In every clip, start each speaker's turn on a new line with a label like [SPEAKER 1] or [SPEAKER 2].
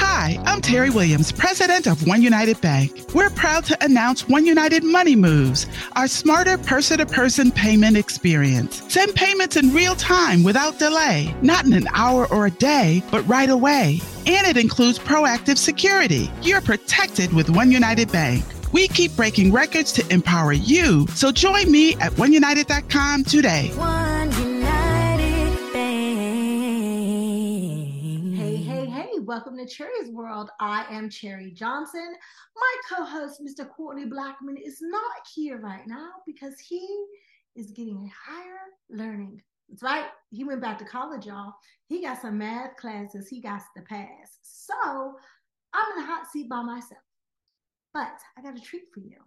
[SPEAKER 1] Hi, I'm Terry Williams, president of One United Bank. We're proud to announce One United Money Moves, our smarter person to person payment experience. Send payments in real time without delay, not in an hour or a day, but right away. And it includes proactive security. You're protected with One United Bank. We keep breaking records to empower you. So join me at oneunited.com today.
[SPEAKER 2] One
[SPEAKER 3] welcome to Cherie's World. I am Cherie Johnson. My co host, Mr. Courtney Blackman, is not here right now because he is getting a higher learning. That's right. He went back to college, y'all. He got some math classes he got to pass. So I'm in the hot seat by myself. But I got a treat for you.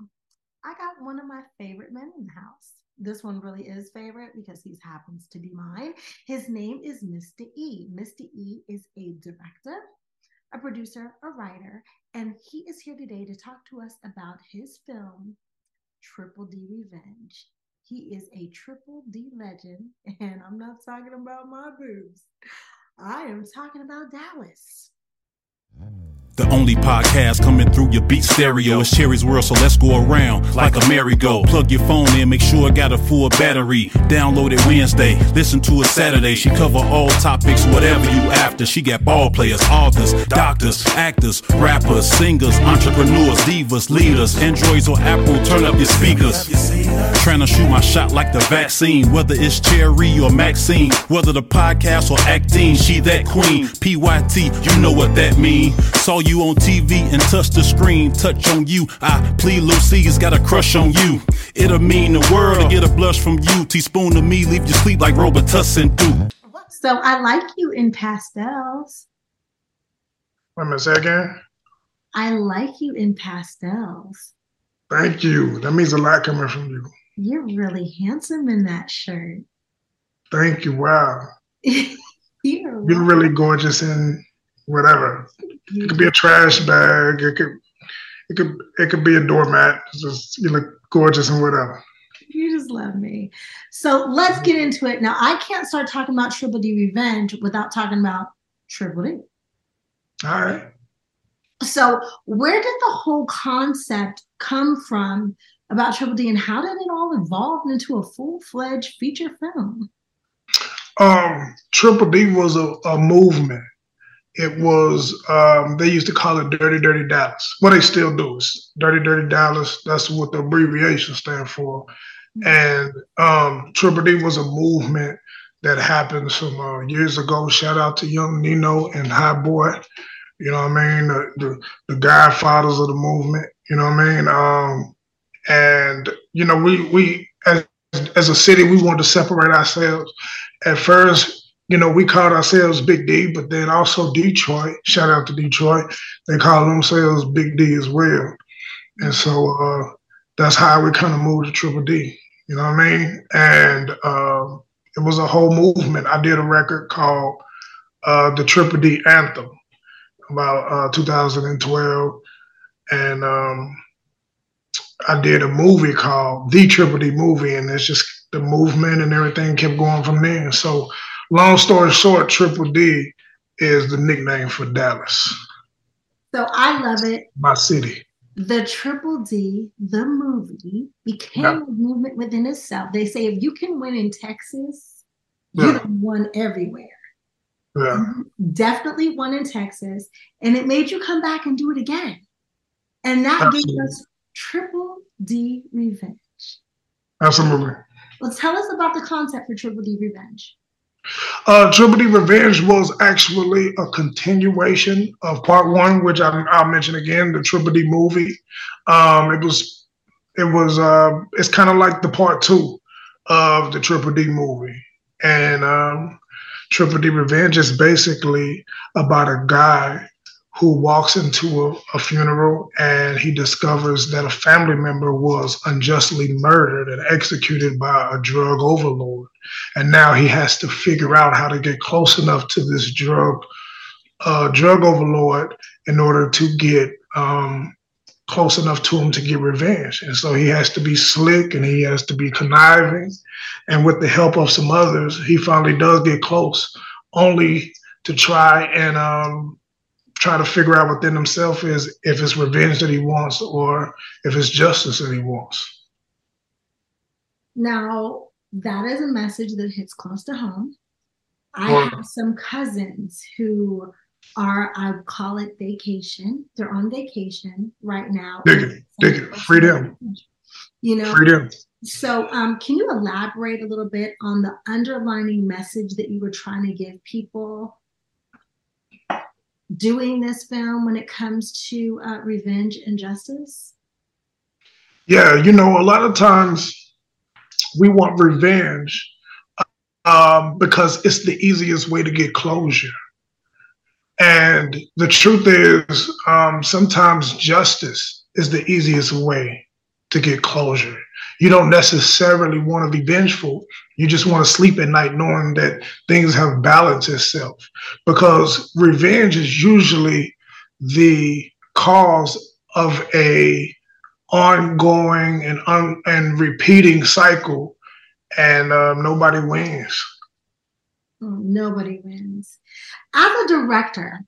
[SPEAKER 3] I got one of my favorite men in the house. This one really is favorite because he happens to be mine. His name is Mista E. Mista E is a director, a producer, a writer, and he is here today to talk to us about his film, Triple D Revenge. He is a Triple D legend, and I'm not talking about my boobs. I am talking about Dallas. Mm.
[SPEAKER 4] The only podcast coming through your beat stereo is Cherie's World, so let's go around like a merry-go. Plug your phone in, make sure it got a full battery. Download it Wednesday, listen to it Saturday. She cover all topics, whatever you after. She got ball players, authors, doctors, actors, rappers, singers, entrepreneurs, divas, leaders, Androids or Apple. Turn up your speakers. Trying to shoot my shot like the vaccine, whether it's Cherie or Maxine, whether the podcast or acting. She that queen, PYT, you know what that mean. Saw you on TV and touched the screen, touch on you. I plead Lucy's got a crush on you. It'll mean the world to get a blush from you. Teaspoon of me, leave you sleep like Robitussin do.
[SPEAKER 3] So I like you in pastels.
[SPEAKER 5] Wait a minute, say again.
[SPEAKER 3] I like you in pastels.
[SPEAKER 5] Thank you. That means a lot coming from you.
[SPEAKER 3] You're really handsome in that shirt.
[SPEAKER 5] Thank you. Wow.
[SPEAKER 3] You're,
[SPEAKER 5] You're really gorgeous in whatever. It could be a trash bag. It could it could it could be a doormat. It's just you look gorgeous and whatever.
[SPEAKER 3] You just love me. So let's get into it. Now I can't start talking about Triple D Revenge without talking about Triple D.
[SPEAKER 5] All right.
[SPEAKER 3] So where did the whole concept come from about Triple D and how did it all evolve into a full-fledged feature film?
[SPEAKER 5] Um, Triple D was a, a movement. It was um, they used to call it Dirty Dirty Dallas. Well, they still do. It's Dirty Dirty Dallas. That's what the abbreviation stand for. And um, Triple D was a movement that happened some uh, years ago. Shout out to Young Nino and High Boy. You know what I mean? The, the, the godfathers of the movement. You know what I mean? Um, and you know, we we as as a city, we wanted to separate ourselves. At first, you know, we called ourselves Big D, but then also Detroit. Shout out to Detroit. They call themselves Big D as well. And so uh, that's how we kind of moved to Triple D. You know what I mean? And um, it was a whole movement. I did a record called uh, the Triple D Anthem. about uh, 2012, and um, I did a movie called The Triple D Movie, and it's just the movement and everything kept going from there. So, long story short, Triple D is the nickname for Dallas.
[SPEAKER 3] So I love it.
[SPEAKER 5] My city.
[SPEAKER 3] The Triple D, the movie, became yeah. a movement within itself. They say if you can win in Texas, yeah. you won everywhere.
[SPEAKER 5] Yeah. Mm-hmm.
[SPEAKER 3] Definitely won in Texas. And it made you come back and do it again. And that Absolutely. gave us Triple D Revenge.
[SPEAKER 5] Absolutely.
[SPEAKER 3] Well, tell us about the concept for Triple D Revenge.
[SPEAKER 5] Uh, Triple D Revenge was actually a continuation of part one, which I, will mention again, the Triple D movie. Um, it was, it was, uh, it's kind of like the part two of the Triple D movie, and um, Triple D Revenge is basically about a guy who walks into a, a, funeral and he discovers that a family member was unjustly murdered and executed by a drug overlord. And now he has to figure out how to get close enough to this drug uh, drug overlord in order to get um, close enough to him to get revenge. And so he has to be slick and he has to be conniving. And with the help of some others, he finally does get close, only to try and um, try to figure out within himself is if it's revenge that he wants or if it's justice that he wants.
[SPEAKER 3] Now, that is a message that hits close to home. I have some cousins who are, I would call it vacation. They're on vacation right now.
[SPEAKER 5] Dig it, dig it, freedom.
[SPEAKER 3] You know,
[SPEAKER 5] freedom.
[SPEAKER 3] So, um, can you elaborate a little bit on the underlining message that you were trying to give people doing this film when it comes to uh, revenge and justice?
[SPEAKER 5] Yeah, you know, a lot of times we want revenge um, because it's the easiest way to get closure. And the truth is, um, sometimes justice is the easiest way to get closure. You don't necessarily want to be vengeful. You just want to sleep at night knowing that things have balanced itself. Because revenge is usually the cause of a ongoing and un- and repeating cycle, and um, nobody wins.
[SPEAKER 3] Nobody wins. As a director,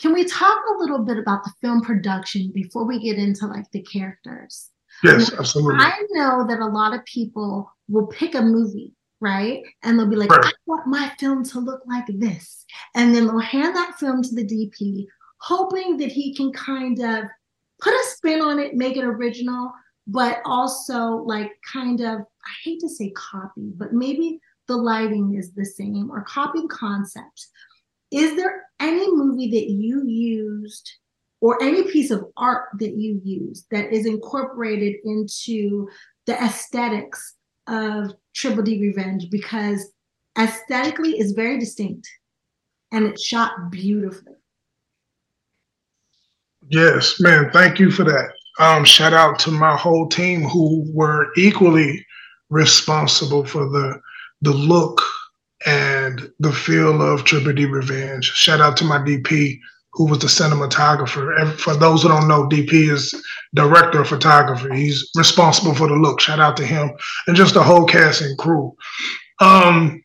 [SPEAKER 3] can we talk a little bit about the film production before we get into like the characters?
[SPEAKER 5] Yes, absolutely.
[SPEAKER 3] I know that a lot of people will pick a movie, right? And they'll be like, right. I want my film to look like this. And then they'll hand that film to the DP, hoping that he can kind of put a spin on it, make it original, but also like kind of, I hate to say copy, but maybe the lighting is the same or copy the concept. Is there any movie that you used or any piece of art that you use that is incorporated into the aesthetics of Triple D Revenge because aesthetically is very distinct and it's shot beautifully.
[SPEAKER 5] Yes, man, thank you for that. Um, shout out to my whole team who were equally responsible for the the look and the feel of Triple D Revenge. Shout out to my DP who was the cinematographer. For those who don't know, DP is director of photography. He's responsible for the look. Shout out to him and just the whole cast and crew. Um,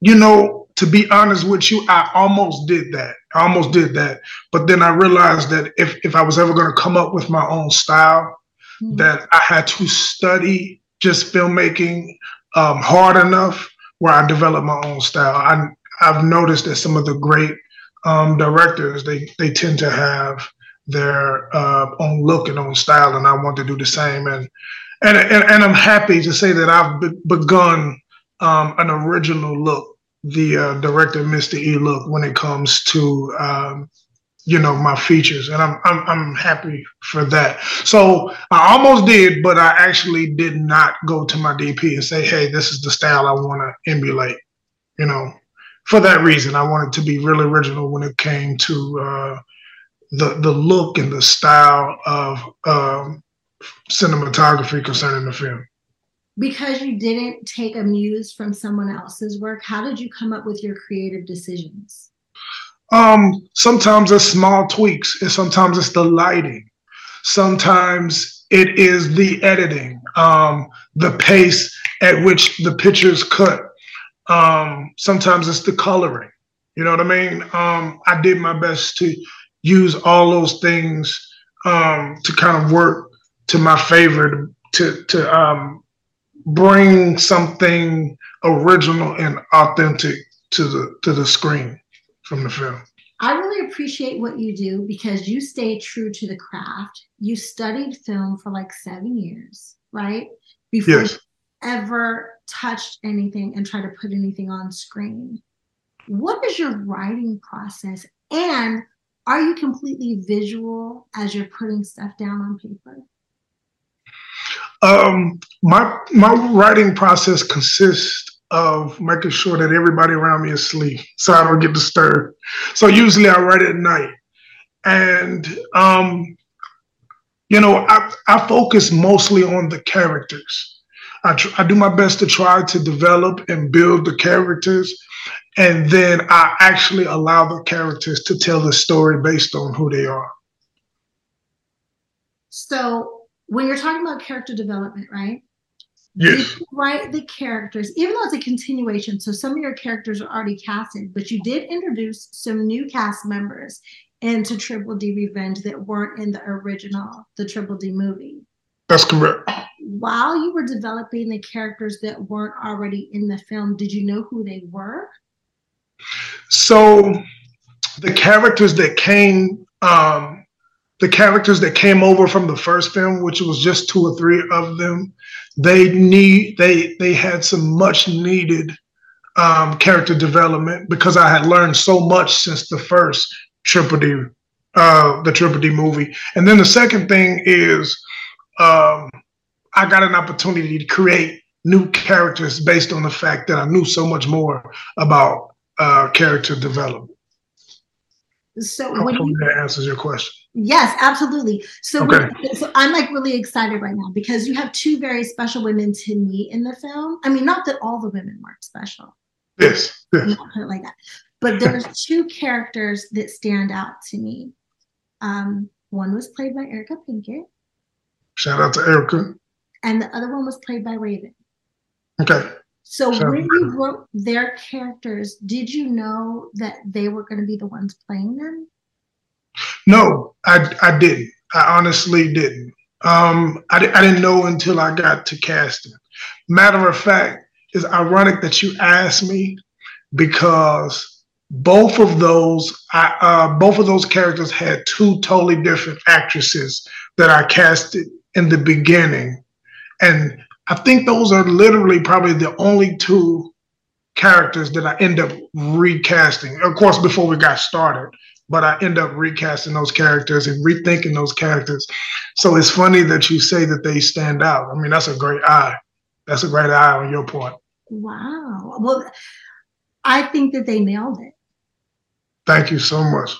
[SPEAKER 5] you know, to be honest with you, I almost did that. I almost did that. But then I realized that if, if I was ever going to come up with my own style, mm-hmm. that I had to study just filmmaking um, hard enough where I developed my own style. I, I've noticed that some of the great um, directors they they tend to have their uh, own look and own style, and I want to do the same. And and and, and I'm happy to say that I've be- begun um, an original look, the uh, director Mista E look when it comes to um, you know my features, and I'm, I'm I'm happy for that. So I almost did, but I actually did not go to my DP and say, "Hey, this is the style I want to emulate." You know, for that reason, I wanted to be really original when it came to uh, the the look and the style of um, cinematography concerning the film.
[SPEAKER 3] Because you didn't take a muse from someone else's work, how did you come up with your creative decisions?
[SPEAKER 5] Um, sometimes it's small tweaks, and sometimes it's the lighting. Sometimes it is the editing, um, the pace at which the pictures cut. Um, sometimes it's the coloring. You know what I mean? Um, I did my best to use all those things um, to kind of work to my favor to to um, bring something original and authentic to the to the screen from the film.
[SPEAKER 3] I really appreciate what you do because you stay true to the craft. You studied film for like seven years, right? Before
[SPEAKER 5] Yes.
[SPEAKER 3] Ever touched anything and tried to put anything on screen. What is your writing process? And are you completely visual as you're putting stuff down on paper?
[SPEAKER 5] Um, my my writing process consists of making sure that everybody around me is asleep, so I don't get disturbed. So usually I write at night, and um, you know I I focus mostly on the characters. I tr- I do my best to try to develop and build the characters, and then I actually allow the characters to tell the story based on who they are.
[SPEAKER 3] So when you're talking about character development, right?
[SPEAKER 5] Yes.
[SPEAKER 3] You write the characters, even though it's a continuation? So some of your characters are already casted, but you did introduce some new cast members into Triple D Revenge that weren't in the original, the Triple D movie.
[SPEAKER 5] That's correct.
[SPEAKER 3] While you were developing the characters that weren't already in the film, did you know who they were?
[SPEAKER 5] So the characters that came, um, the characters that came over from the first film, which was just two or three of them, they need they they had some much needed um, character development because I had learned so much since the first Triple D, uh, the Triple D movie, and then the second thing is um, I got an opportunity to create new characters based on the fact that I knew so much more about uh, character development.
[SPEAKER 3] So when you
[SPEAKER 5] that answers your question.
[SPEAKER 3] Yes, absolutely. So,
[SPEAKER 5] Okay.
[SPEAKER 3] so I'm like really excited right now because you have two very special women to meet in the film. I mean, not that all the women weren't special,
[SPEAKER 5] Yes, yes.
[SPEAKER 3] put it like that, but there's two characters that stand out to me. Um, one was played by Erica Pinkett,
[SPEAKER 5] Shout out to Erica.
[SPEAKER 3] And the other one was played by Raven.
[SPEAKER 5] Okay.
[SPEAKER 3] So
[SPEAKER 5] Sure.
[SPEAKER 3] when you wrote their characters, did you know that they were going to be the ones playing them?
[SPEAKER 5] No, I, I didn't. I honestly didn't. Um, I, I didn't know until I got to casting. Matter of fact, it's ironic that you asked me because both of those, I, uh, both of those characters had two totally different actresses that I casted in the beginning, and I think those are literally probably the only two characters that I end up recasting. Of course, before we got started, but I end up recasting those characters and rethinking those characters. So it's funny that you say that they stand out. I mean, that's a great eye. That's a great eye on your part.
[SPEAKER 3] Wow. Well, I think that they nailed it.
[SPEAKER 5] Thank you so much.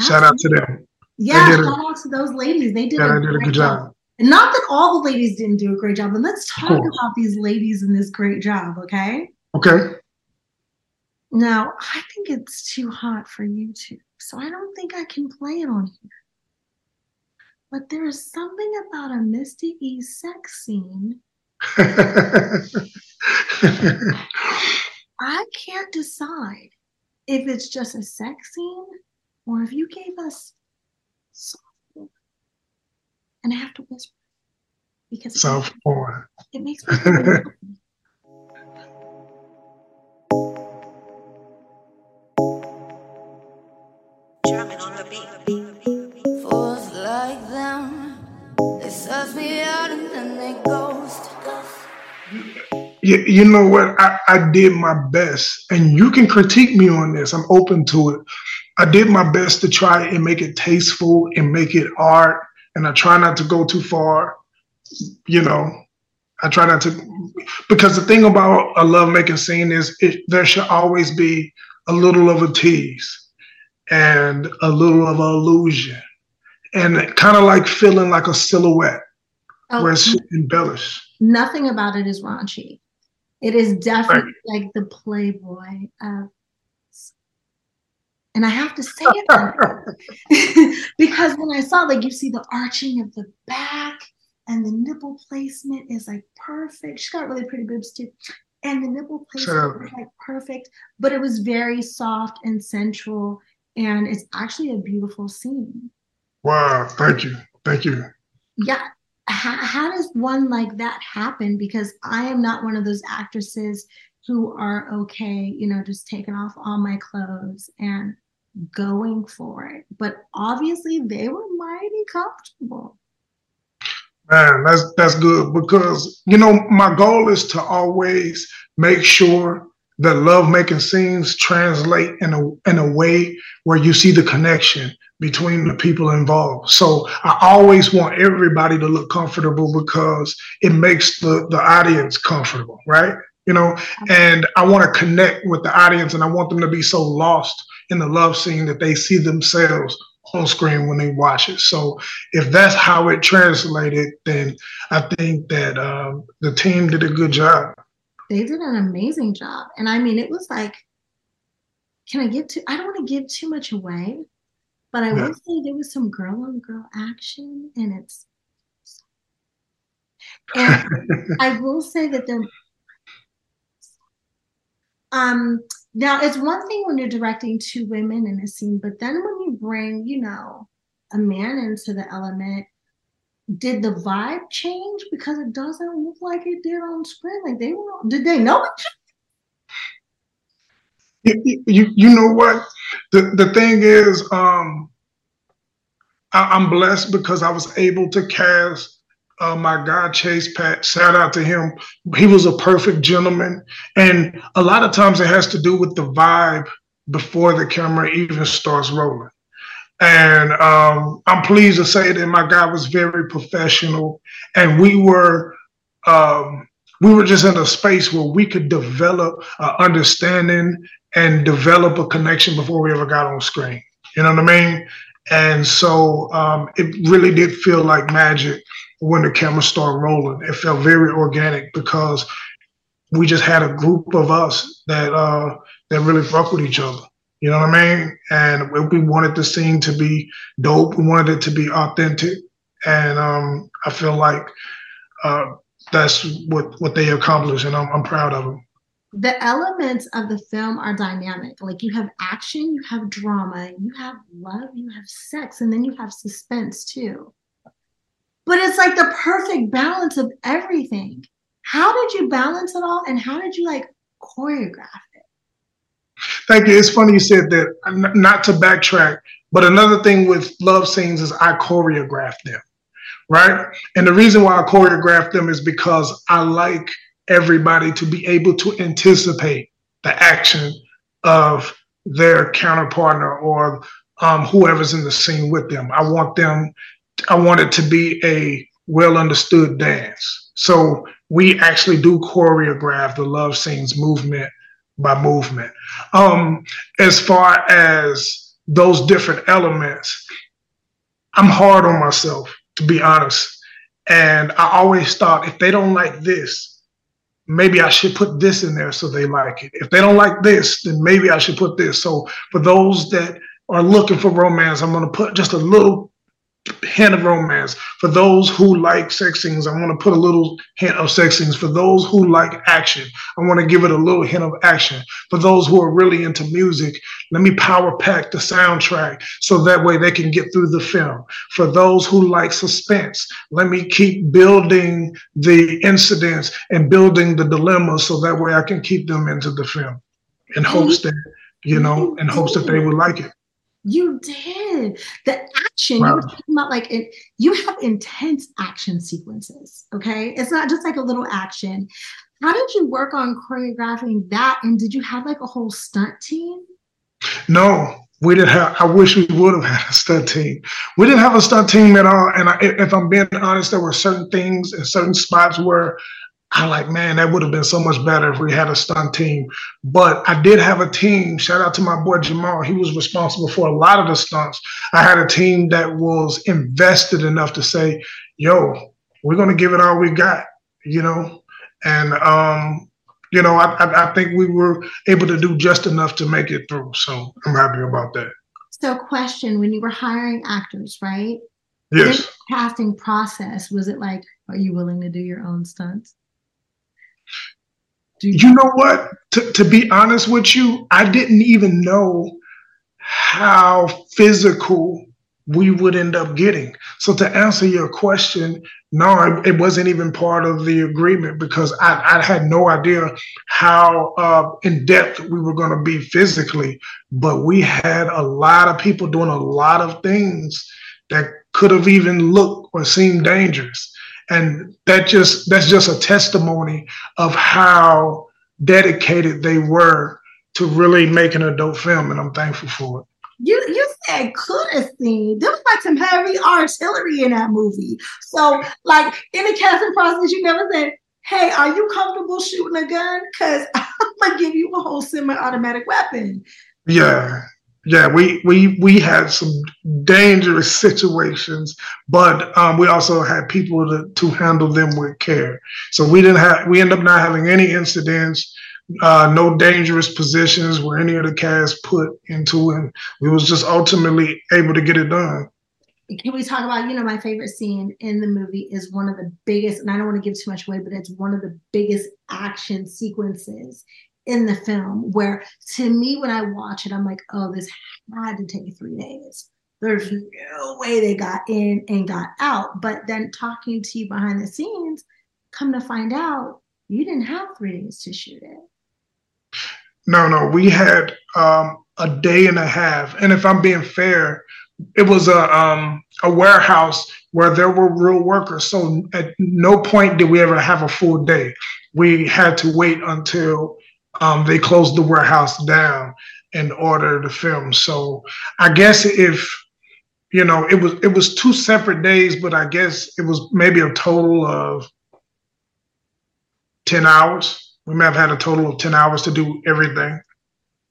[SPEAKER 5] Shout out to them.
[SPEAKER 3] Yeah, shout out to those ladies. They did,
[SPEAKER 5] Yeah,
[SPEAKER 3] a,
[SPEAKER 5] they did a good job.
[SPEAKER 3] And not that all the ladies didn't do a great job, but let's talk about these ladies in this great job, okay?
[SPEAKER 5] Okay.
[SPEAKER 3] Now, I think it's too hot for YouTube, so I don't think I can play it on here. But there's something about a Mista E sex scene. I can't decide if it's just a sex scene or if you gave us. And I have to whisper because it
[SPEAKER 5] South
[SPEAKER 3] makes- it makes me feel really happy.
[SPEAKER 2] Fools like them, they suss me out and then they ghost.
[SPEAKER 5] you, you know what? I, I did my best, and you can critique me on this. I'm open to it. I did my best to try and make it tasteful and make it art, and I try not to go too far. You know, I try not to, because the thing about a lovemaking scene is it, there should always be a little of a tease and a little of an illusion, and kind of like feeling like a silhouette
[SPEAKER 3] Oh,
[SPEAKER 5] where it's embellished.
[SPEAKER 3] nothing about it is raunchy. It is definitely like the Playboy of And I have to say it because when I saw, like, you see the arching of the back and the nipple placement is like perfect. She's got really pretty boobs too. And the nipple placement was like perfect, but it was very soft and sensual. And it's actually a beautiful scene.
[SPEAKER 5] Wow. Thank you. Thank you.
[SPEAKER 3] Yeah. How, how does one like that happen? Because I am not one of those actresses who are okay, you know, just taking off all my clothes and going for it. But obviously, they were mighty comfortable.
[SPEAKER 5] Man, that's that's good because you know my goal is to always make sure that love making scenes translate in a in a way where you see the connection between the people involved. So I always want everybody to look comfortable because it makes the the audience comfortable, right? You know, and I want to connect with the audience and I want them to be so lost in the love scene that they see themselves on screen when they watch it. So if that's how it translated, then I think that um, the team did a good job.
[SPEAKER 3] They did an amazing job, and I mean, it was like, can I give too? I don't want to give too much away, but I will say there was some girl on girl action, and it's. And I will say that there. Um, now, it's one thing when you're directing two women in a scene, but then when you bring, you know, a man into the element, did the vibe change? Because it doesn't look like it did on screen. Like they were, did they know
[SPEAKER 5] it? You, you, know what? The, the thing is, um, I, I'm blessed because I was able to cast uh, my guy Chase Pat, shout out to him. He was a perfect gentleman, and a lot of times it has to do with the vibe before the camera even starts rolling. And um, I'm pleased to say that my guy was very professional, and we were um, we were just in a space where we could develop an understanding and develop a connection before we ever got on screen. You know what I mean? And so um, it really did feel like magic when the cameras started rolling. It felt very organic because we just had a group of us that uh, that really fuck with each other. You know what I mean? And we wanted the scene to be dope. We wanted it to be authentic, and um, I feel like uh, that's what what they accomplished, and I'm, I'm proud of them.
[SPEAKER 3] The elements of the film are dynamic. Like you have action, you have drama, you have love, you have sex, and then you have suspense too but it's like the perfect balance of everything. How did you balance it all and how did you like choreograph it?
[SPEAKER 5] Thank you. It's funny you said that, not to backtrack, but another thing with love scenes is I choreograph them, right? And the reason why I choreograph them is because I like everybody to be able to anticipate the action of their counterpartner or um, whoever's in the scene with them. I want them I want it to be a well understood dance. So we actually do choreograph the love scenes movement by movement. Um, as far as those different elements, I'm hard on myself, to be honest. And I always thought if they don't like this, maybe I should put this in there so they like it. If they don't like this, then maybe I should put this. So for those that are looking for romance, I'm going to put just a little hint of romance. For those who like sex scenes, I want to put a little hint of sex scenes. For those who like action, I want to give it a little hint of action. For those who are really into music, let me power pack the soundtrack so that way they can get through the film. For those who like suspense, let me keep building the incidents and building the dilemmas so that way I can keep them into the film in hopes that, you know, in hopes that they would like it.
[SPEAKER 3] You did. The action, wow. you were talking about like it, you have intense action sequences. Okay. It's not just like a little action. How did you work on choreographing that? And did you have like a whole stunt team?
[SPEAKER 5] No, we didn't have. I wish we would have had a stunt team. We didn't have a stunt team at all. And I, if I'm being honest, there were certain things and certain spots where I like, man, that would have been so much better if we had a stunt team. But I did have a team. Shout out to my boy Jamal. He was responsible for a lot of the stunts. I had a team that was invested enough to say, yo, we're gonna give it all we got, you know. And um, you know, I, I, I think we were able to do just enough to make it through. So I'm happy about that.
[SPEAKER 3] So, question: When you were hiring actors, right?
[SPEAKER 5] Yes.
[SPEAKER 3] casting process was it like, are you willing to do your own stunts?
[SPEAKER 5] You, know what? To, to be honest with you, I didn't even know how physical we would end up getting. So to answer your question, no, it wasn't even part of the agreement because I, I had no idea how uh, in depth we were going to be physically. But we had a lot of people doing a lot of things that could have even looked or seemed dangerous, and that just that's just a testimony of how dedicated they were to really make an adult film, and I'm thankful for it.
[SPEAKER 3] You you said could have seen. There was like some heavy artillery in that movie. So like in the casting process, you never said, "Hey, are you comfortable shooting a gun? Because I'm gonna give you a whole semi-automatic weapon."
[SPEAKER 5] Yeah, yeah, we we we had some dangerous situations, but um, we also had people to, to handle them with care. So we didn't have we end up not having any incidents uh, no dangerous positions where any of the cast put into it. We was just ultimately able to get it done.
[SPEAKER 3] Can we talk about, you know, my favorite scene in the movie is one of the biggest, and I don't want to give too much away, but it's one of the biggest action sequences in the film where to me, when I watch it, I'm like, oh, this had to take three days. There's no way they got in and got out. But then talking to you behind the scenes, come to find out you didn't have three days to shoot it.
[SPEAKER 5] No, no, we had um, a day and a half, and if I'm being fair, it was a um, a warehouse where there were real workers. So at no point did we ever have a full day. We had to wait until um, they closed the warehouse down in order to film. So I guess if you know it was it was two separate days, but I guess it was maybe a total of ten hours we may have had a total of 10 hours to do everything.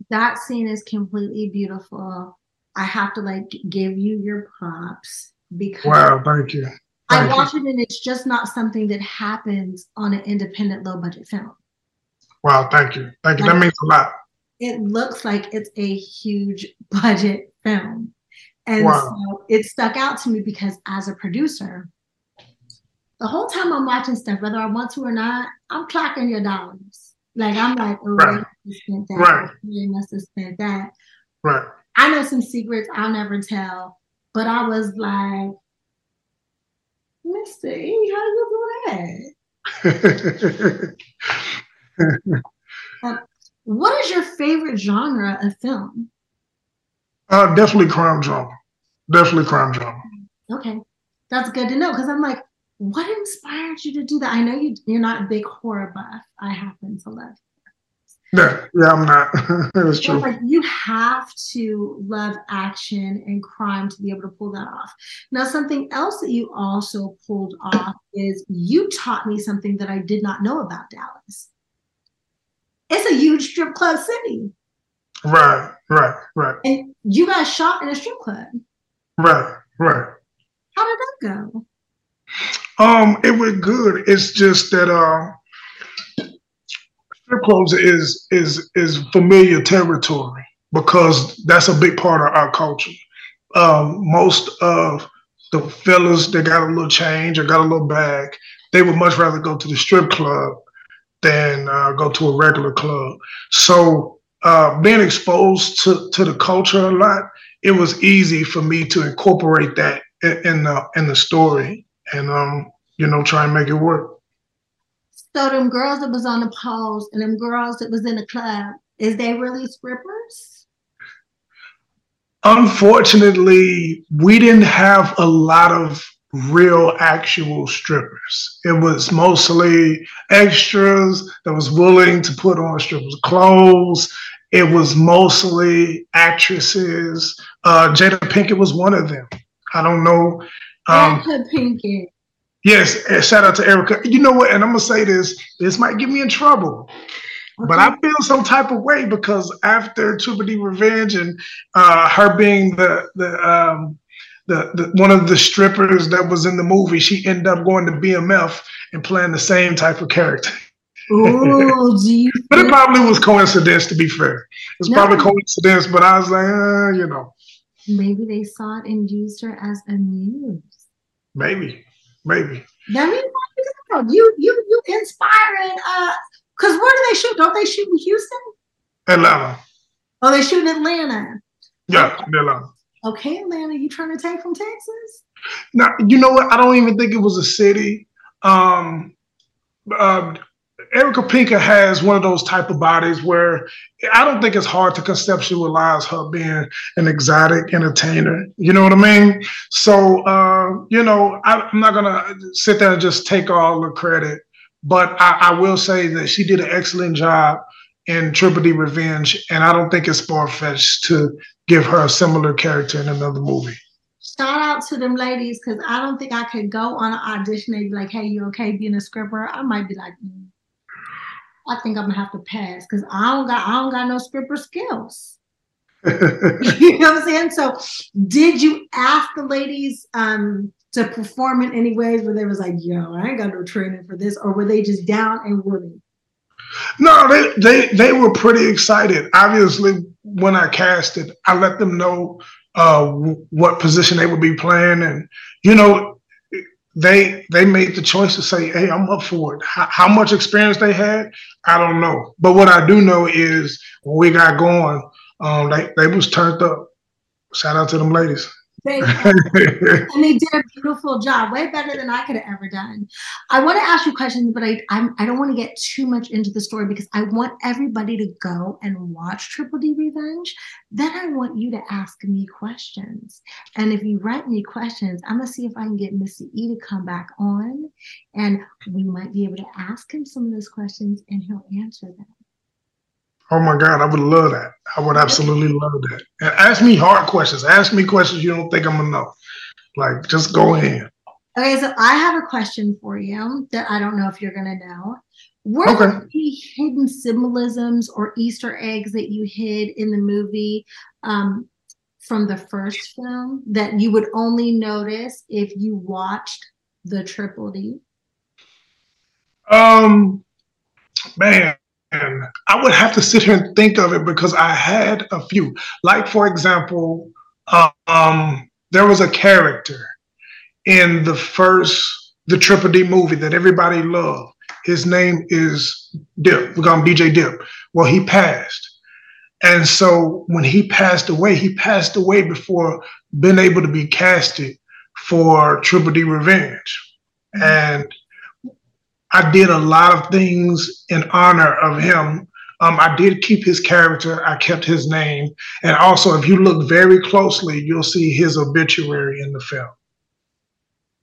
[SPEAKER 3] That scene is completely beautiful. I have to like give you your props because
[SPEAKER 5] Wow, thank you.
[SPEAKER 3] Thank I watch you. it and it's just not something that happens on an independent low budget film.
[SPEAKER 5] Wow, thank you. Thank you. Like, that means a lot.
[SPEAKER 3] It looks like it's a huge budget film. And wow. so it stuck out to me because as a producer, the whole time I'm watching stuff, whether I want to or not, I'm clocking your dollars. Like I'm like, oh, right. they spent that. Right. They must have spent that.
[SPEAKER 5] Right.
[SPEAKER 3] I know some secrets I'll never tell, but I was like, Mista E, how you do that? uh, what is your favorite genre of film?
[SPEAKER 5] Uh, definitely crime drama. Definitely crime drama.
[SPEAKER 3] Okay, that's good to know because I'm like, what inspired you to do that? I know you you're not a big horror buff. I happen to love.
[SPEAKER 5] Yeah, yeah, I'm not. That's true.
[SPEAKER 3] Like you have to love action and crime to be able to pull that off. Now, something else that you also pulled off is you taught me something that I did not know about Dallas. It's a huge strip club city.
[SPEAKER 5] Right, right, right.
[SPEAKER 3] And you guys shot in a strip club.
[SPEAKER 5] Right, right.
[SPEAKER 3] How did that go?
[SPEAKER 5] Um, it went good. It's just that uh, strip clubs is is is familiar territory because that's a big part of our culture. Um, most of the fellas that got a little change or got a little bag, they would much rather go to the strip club than uh, go to a regular club. So uh, being exposed to, to the culture a lot, it was easy for me to incorporate that in, in the in the story and um, you know, try and make it work.
[SPEAKER 3] So them girls that was on the poles and them girls that was in the club, is they really strippers?
[SPEAKER 5] Unfortunately, we didn't have a lot of real actual strippers. It was mostly extras that was willing to put on strippers' clothes. It was mostly actresses. Uh, Jada Pinkett was one of them. I don't know
[SPEAKER 3] um, Erica Pinkett.
[SPEAKER 5] Yes, shout out to Erica. You know what? And I'm gonna say this. This might get me in trouble. Okay. But I feel some type of way because after Triple D Revenge and uh, her being the the, um, the the one of the strippers that was in the movie, she ended up going to BMF and playing the same type of character.
[SPEAKER 3] Ooh, you
[SPEAKER 5] but it probably was coincidence. To be fair, it's no. probably coincidence. But I was like, uh, you know,
[SPEAKER 3] maybe they saw it and used her as a muse.
[SPEAKER 5] Maybe, maybe.
[SPEAKER 3] That means you you you inspiring. Uh, because where do they shoot? Don't they shoot in Houston?
[SPEAKER 5] Atlanta.
[SPEAKER 3] Oh, they shoot in Atlanta.
[SPEAKER 5] Yeah. Atlanta.
[SPEAKER 3] Okay, Atlanta, you trying to take from Texas?
[SPEAKER 5] No, you know what? I don't even think it was a city. Um, uh, Erica Pinkett has one of those type of bodies where I don't think it's hard to conceptualize her being an exotic entertainer. You know what I mean? So, uh, you know, I, am not gonna sit there and just take all the credit, but I, I will say that she did an excellent job in Triple D Revenge, and I don't think it's far fetched to give her a similar character in another movie
[SPEAKER 3] shout out to them ladies because I don't think I could go on an audition and be like, "Hey, you okay being a scripper?" I might be like, mm, I think I'm gonna have to pass because I don't got I don't got no scripper skills. you know what I'm saying? So, did you ask the ladies um, to perform in any ways where they was like, "Yo, I ain't got no training for this," or were they just down and willing?
[SPEAKER 5] No, they they they were pretty excited. Obviously, when I casted, I let them know uh, what position they would be playing, and you know, they they made the choice to say, "Hey, I'm up for it." How, how, much experience they had, I don't know. But what I do know is when we got going, um, they they was turned up. Shout out to them ladies.
[SPEAKER 3] They, and they did a beautiful job, way better than I could have ever done. I want to ask you questions, but I I'm, I do not want to get too much into the story because I want everybody to go and watch Triple D Revenge. Then I want you to ask me questions, and if you write me questions, I'm gonna see if I can get Mista E to come back on, and we might be able to ask him some of those questions, and he'll answer them.
[SPEAKER 5] Oh my God, I would love that. I would absolutely love that. And ask me hard questions. Ask me questions you don't think I'm gonna know. Like, just go ahead.
[SPEAKER 3] Okay, so I have a question for you that I don't know if you're gonna know. Were okay. there any hidden symbolisms or Easter eggs that you hid in the movie um, from the first film that you would only notice if you watched the Triple D?
[SPEAKER 5] Um, man, and I would have to sit here and think of it because I had a few. Like, for example, um, there was a character in the first, the Triple D movie that everybody loved. His name is Dip. We're going BJ Dip. Well, he passed. And so when he passed away, he passed away before being able to be casted for Triple D Revenge. Mm-hmm. And I did a lot of things in honor of him. Um, I did keep his character. I kept his name, and also, if you look very closely, you'll see his obituary in the film.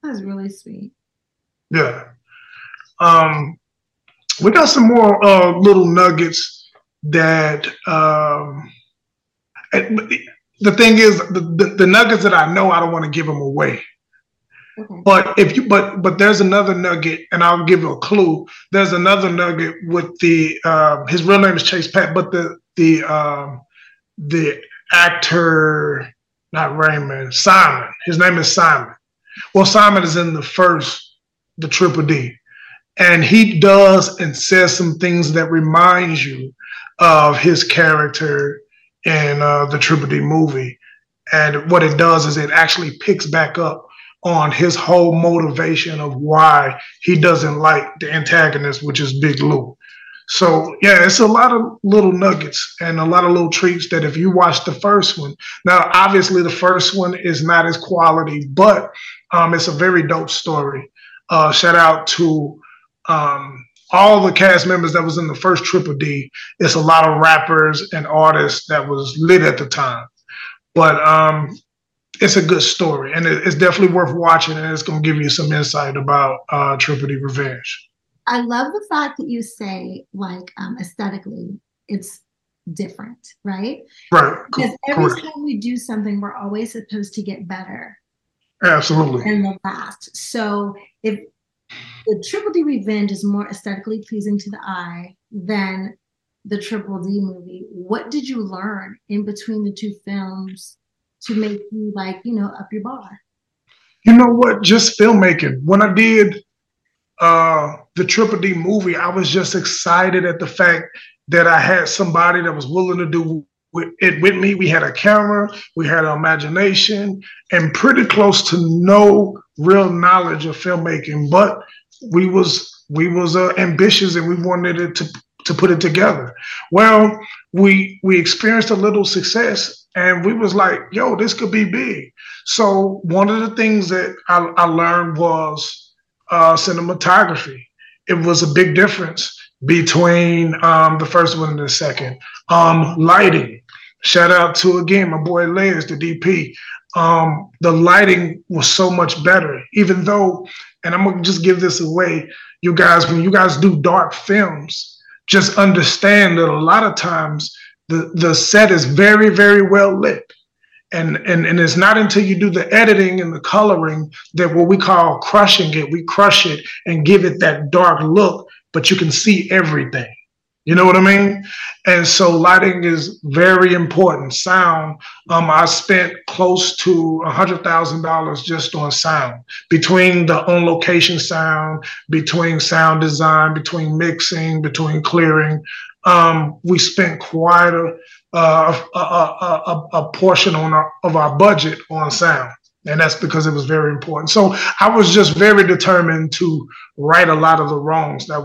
[SPEAKER 3] That's really sweet.
[SPEAKER 5] Yeah. Um, we got some more uh, little nuggets that. Um, the thing is, the, the, the nuggets that I know, I don't want to give them away. But if you but but there's another nugget, and I'll give you a clue. There's another nugget with the uh, his real name is Chase Pat, but the the um, the actor not Raymond Simon. His name is Simon. Well, Simon is in the first the Triple D, and he does and says some things that reminds you of his character in uh, the Triple D movie. And what it does is it actually picks back up on his whole motivation of why he doesn't like the antagonist, which is Big Lou. So yeah, it's a lot of little nuggets and a lot of little treats that if you watch the first one, now obviously the first one is not as quality, but um, it's a very dope story. Uh, shout out to um, all the cast members that was in the first Triple D. It's a lot of rappers and artists that was lit at the time. But um, it's a good story, and it's definitely worth watching, and it's going to give you some insight about uh, Triple D Revenge.
[SPEAKER 3] I love the fact that you say like um, aesthetically, it's different, right?
[SPEAKER 5] Right.
[SPEAKER 3] Because every Correct. time we do something, we're always supposed to get better.
[SPEAKER 5] Absolutely.
[SPEAKER 3] In the past, so if the Triple D Revenge is more aesthetically pleasing to the eye than the Triple D movie, what did you learn in between the two films to make you like, you know, up your bar?
[SPEAKER 5] You know what? Just filmmaking. When I did uh, the Triple D movie, I was just excited at the fact that I had somebody that was willing to do it with me. We had a camera, we had an imagination, and pretty close to no real knowledge of filmmaking. But we was we was uh, ambitious and we wanted it to to put it together. Well, we we experienced a little success, and we was like, "Yo, this could be big." So one of the things that I, I learned was uh, cinematography. It was a big difference between um, the first one and the second. Um, lighting. Shout out to again my boy Les, the DP. Um, the lighting was so much better, even though, and I'm gonna just give this away, you guys, when you guys do dark films, just understand that a lot of times the, the set is very, very well lit. And, and, and it's not until you do the editing and the coloring that what we call crushing it, we crush it and give it that dark look, but you can see everything. You know what I mean? And so lighting is very important. Sound, um, I spent close to a hundred thousand dollars just on sound between the on location sound, between sound design, between mixing, between clearing. Um, we spent quite a, uh, a, a, a, portion on our, of our budget on sound and that's because it was very important. So I was just very determined to right a lot of the wrongs that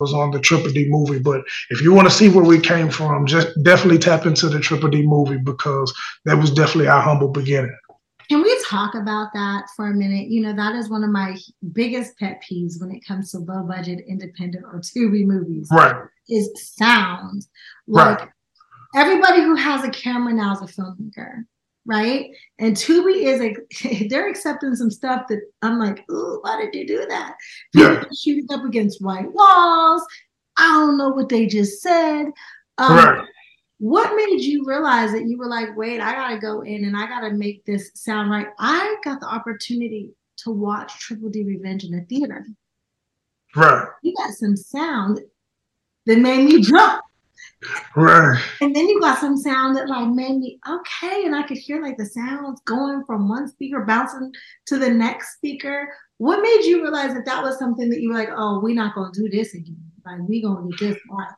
[SPEAKER 5] was on the Triple D movie. But if you want to see where we came from, just definitely tap into the Triple D movie because that was definitely our humble beginning.
[SPEAKER 3] Can we talk about that for a minute? You know, that is one of my biggest pet peeves when it comes to low budget, independent, or Tubi movies.
[SPEAKER 5] Right.
[SPEAKER 3] Is sound. Like right. everybody who has a camera now is a filmmaker right? And Tubi is a they're accepting some stuff that I'm like, ooh, why did you do that? Yeah. shooting up against white walls. I don't know what they just said. Um, right. What made you realize that you were like, wait, I gotta go in and I gotta make this sound right? I got the opportunity to watch Triple D Revenge in the theater.
[SPEAKER 5] Right.
[SPEAKER 3] You got some sound that made me jump.
[SPEAKER 5] Right.
[SPEAKER 3] And then you got some sound that like made me okay, and I could hear like the sounds going from one speaker bouncing to the next speaker. What made you realize that that was something that you were like, oh, we're not gonna do this again. Like we gonna do this right.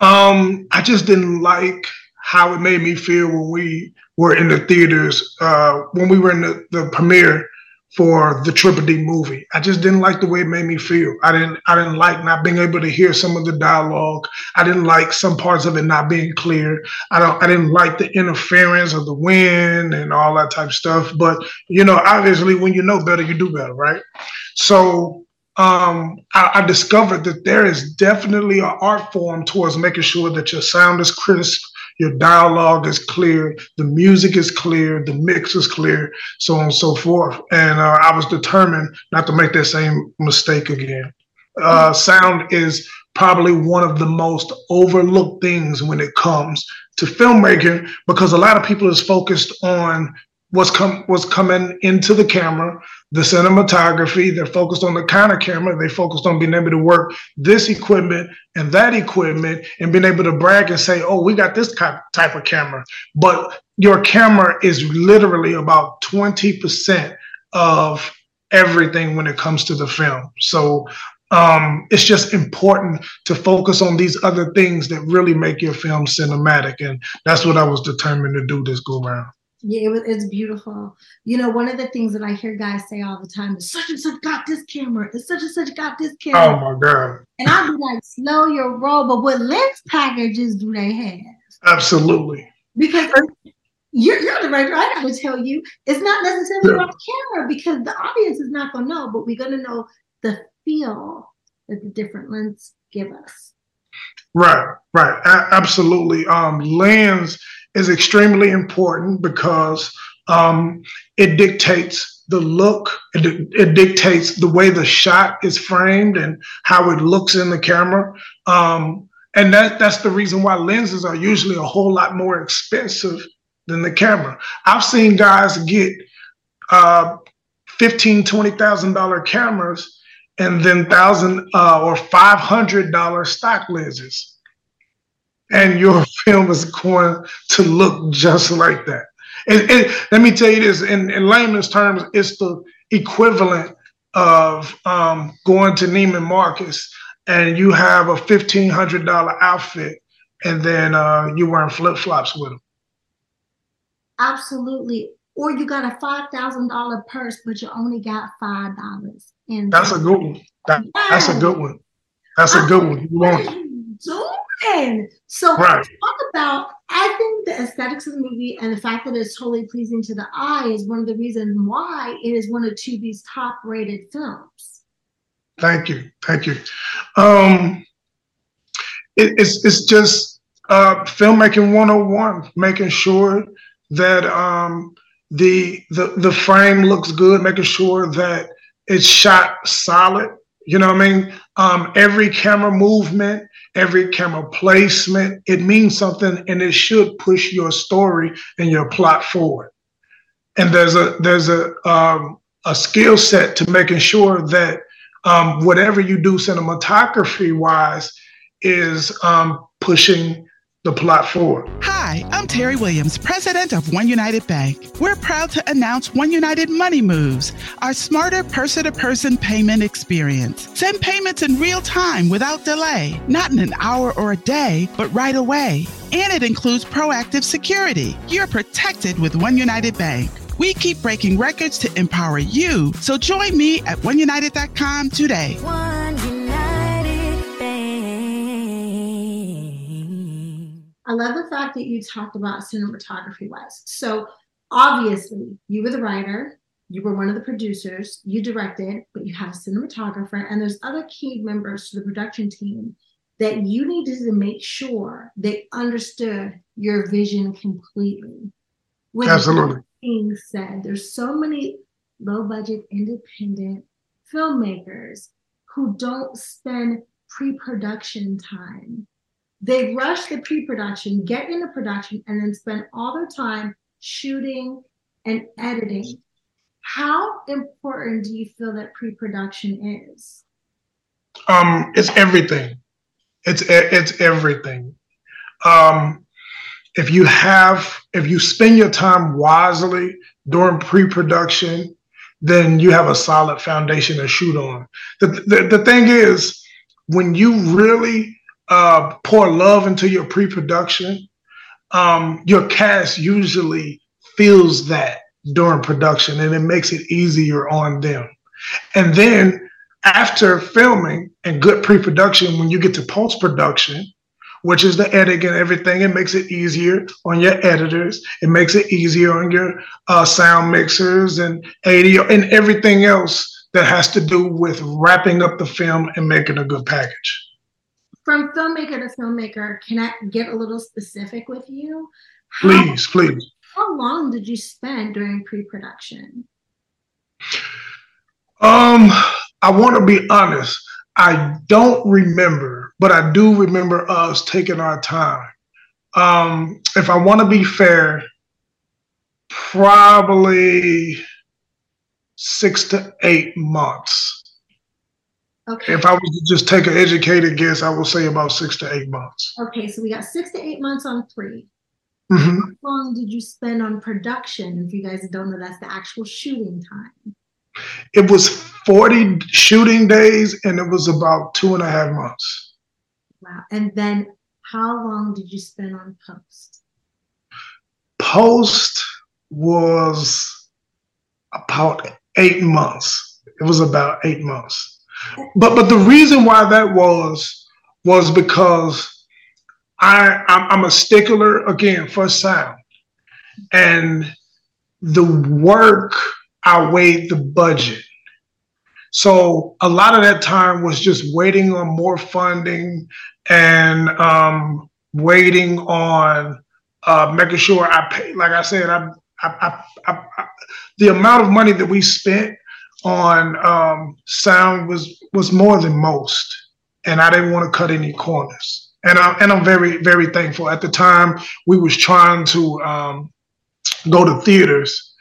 [SPEAKER 5] Um, I just didn't like how it made me feel when we were in the theaters, uh, when we were in the, the premiere for the Triple D movie. I just didn't like the way it made me feel. I didn't I didn't like not being able to hear some of the dialogue. I didn't like some parts of it not being clear. I don't I didn't like the interference of the wind and all that type of stuff. But you know, obviously when you know better, you do better, right? So um, I, I discovered that there is definitely an art form towards making sure that your sound is crisp, your dialogue is clear, the music is clear, the mix is clear, so on and so forth. And uh, I was determined not to make that same mistake again. Uh, sound is probably one of the most overlooked things when it comes to filmmaking because a lot of people is focused on what's come what's coming into the camera, the cinematography. They're focused on the kind of camera. They focused on being able to work this equipment and that equipment and being able to brag and say, "Oh, we got this type of camera." But your camera is literally about twenty percent of everything when it comes to the film. So um, it's just important to focus on these other things that really make your film cinematic, and that's what I was determined to do this go round.
[SPEAKER 3] Yeah, it was, it's beautiful. You know, one of the things that I hear guys say all the time is such and such got this camera, and such and such got this camera.
[SPEAKER 5] Oh my God.
[SPEAKER 3] And I'd be like, slow your roll, but what lens packages do they have?
[SPEAKER 5] Absolutely.
[SPEAKER 3] Because you're, you're the director. I gotta tell you, it's not necessarily yeah. about camera because the audience is not gonna know, but we're gonna know the feel that the different lenses give us.
[SPEAKER 5] Right, right. A- absolutely. Um, lens is extremely important because um, it dictates the look. It, it, dictates the way the shot is framed and how it looks in the camera. Um, and that that's the reason why lenses are usually a whole lot more expensive than the camera. I've seen guys get uh, fifteen, twenty thousand dollar cameras and then thousand uh, or five hundred dollar stock lenses, and your film is going to look just like that. And, and let me tell you this: in, in layman's terms, it's the equivalent of um, going to Neiman Marcus and you have a fifteen hundred dollar outfit, and then uh, you wearing flip flops with them.
[SPEAKER 3] Absolutely. Or you got a five thousand dollar purse, but you only got five dollars.
[SPEAKER 5] And that's a good one. That, That's a good one. That's a good one. You want
[SPEAKER 3] So right. talk about. I think the aesthetics of the movie and the fact that it's totally pleasing to the eye is one of the reasons why it is one of Tubi's top rated films.
[SPEAKER 5] Thank you, thank you. Um, it, it's it's just uh, filmmaking 101, making sure that um, the the the frame looks good, making sure that it's shot solid. You know what I mean? Um, every camera movement, every camera placement, it means something, and it should push your story and your plot forward. And there's a there's a um, a skill set to making sure that um, whatever you do cinematography wise is um, pushing the plot forward.
[SPEAKER 1] Hi, I'm Terry Williams, president of One United Bank. We're proud to announce One United Money Moves, our smarter person to person payment experience. Send payments in real time without delay, not in an hour or a day, but right away. And it includes proactive security. You're protected with One United Bank. We keep breaking records to empower you. So join me at oneunited.com today. One
[SPEAKER 3] I love the fact that you talked about cinematography wise. So obviously, you were the writer, you were one of the producers, you directed, but you have a cinematographer, and there's other key members to the production team that you needed to make sure they understood your vision completely.
[SPEAKER 5] With Absolutely
[SPEAKER 3] being said, there's so many low budget independent filmmakers who don't spend pre production time. They rush the pre production, get into production, and then spend all their time shooting and editing. How important do you feel that pre production is?
[SPEAKER 5] Um, it's everything. It's it's everything. Um, if you have if you spend your time wisely during pre-production then you have a solid foundation to shoot on the, the, the thing is when you really uh, pour love into your pre-production um, your cast usually feels that during production and it makes it easier on them and then after filming and good pre-production when you get to post-production which is the editing and everything. It makes it easier on your editors. It makes it easier on your uh, sound mixers and audio and everything else that has to do with wrapping up the film and making a good package.
[SPEAKER 3] From filmmaker to filmmaker, can I get a little specific with you?
[SPEAKER 5] How, please, please.
[SPEAKER 3] How long did you spend during pre-production?
[SPEAKER 5] Um, I want to be honest. I don't remember, but I do remember us taking our time. Um, if I want to be fair, probably six to eight months. Okay. If I was to just take an educated guess, I would say about six to eight months.
[SPEAKER 3] Okay, so we got six to eight months on 3 mm-hmm. How long did you spend on production? If you guys don't know, that's the actual shooting time.
[SPEAKER 5] It was 40 shooting days and it was about two and a half months.
[SPEAKER 3] Wow. And then how long did you spend on post?
[SPEAKER 5] Post was about eight months. It was about eight months. But but the reason why that was was because I I'm, I'm a stickler again for sound, and the work outweighed the budget. So a lot of that time was just waiting on more funding and um, waiting on uh, making sure I pay. Like I said, I, I, I, the amount of money that we spent on um, sound was was more than most, and I didn't want to cut any corners. And I and I'm very very thankful. At the time, we was trying to um, go to theaters,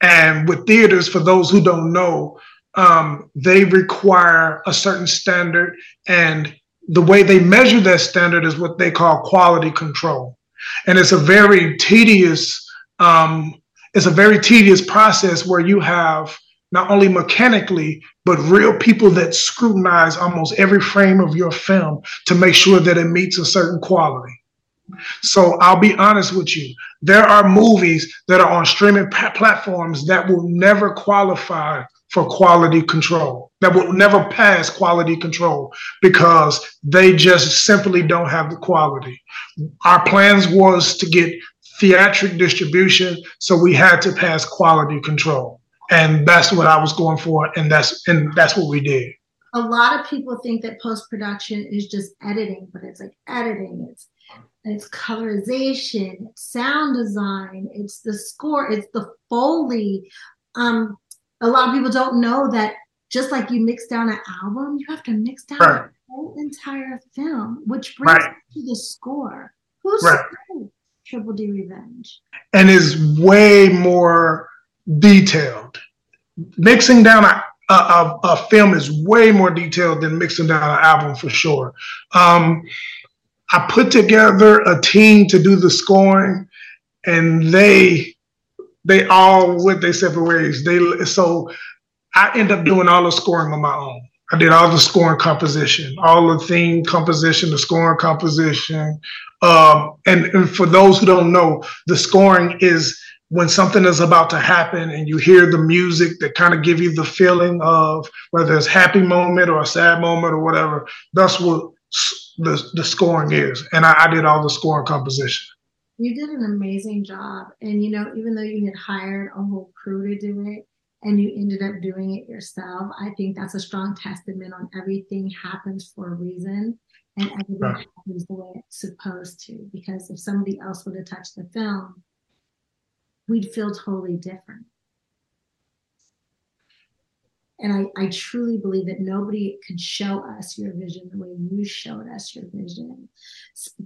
[SPEAKER 5] and with theaters, for those who don't know, um, they require a certain standard, and the way they measure that standard is what they call quality control, and it's a very tedious um, it's a very tedious process where you have not only mechanically, but real people that scrutinize almost every frame of your film to make sure that it meets a certain quality. So I'll be honest with you. There are movies that are on streaming platforms that will never qualify for quality control, that will never pass quality control because they just simply don't have the quality. Our plans was to get theatric distribution, so we had to pass quality control, and that's what I was going for, and that's and that's what we did.
[SPEAKER 3] A lot of people think that post production is just editing, but it's like editing. It's it's colorization, it's sound design, it's the score, it's the foley. Um, a lot of people don't know that just like you mix down an album, you have to mix down right. a whole entire film, which brings right. to the score. Who's right. Triple D Revenge.
[SPEAKER 5] And is way more detailed. Mixing down a, a, a, film is way more detailed than mixing down an album for sure. Um, I put together a team to do the scoring, and they they all went their separate ways. They so I end up doing all the scoring on my own. I did all the scoring composition, all the theme composition, the scoring composition, um, and, and for those who don't know, the scoring is when something is about to happen and you hear the music that kind of give you the feeling of whether it's happy moment or a sad moment or whatever. That's what the, the scoring is. And I, I did all the scoring composition.
[SPEAKER 3] You did an amazing job. And, you know, even though you had hired a whole crew to do it, and you ended up doing it yourself, I think that's a strong testament on everything happens for a reason and everything right. happens the way it's supposed to. Because if somebody else would have touched the film, we'd feel totally different. And I, I truly believe that nobody could show us your vision the way you showed us your vision.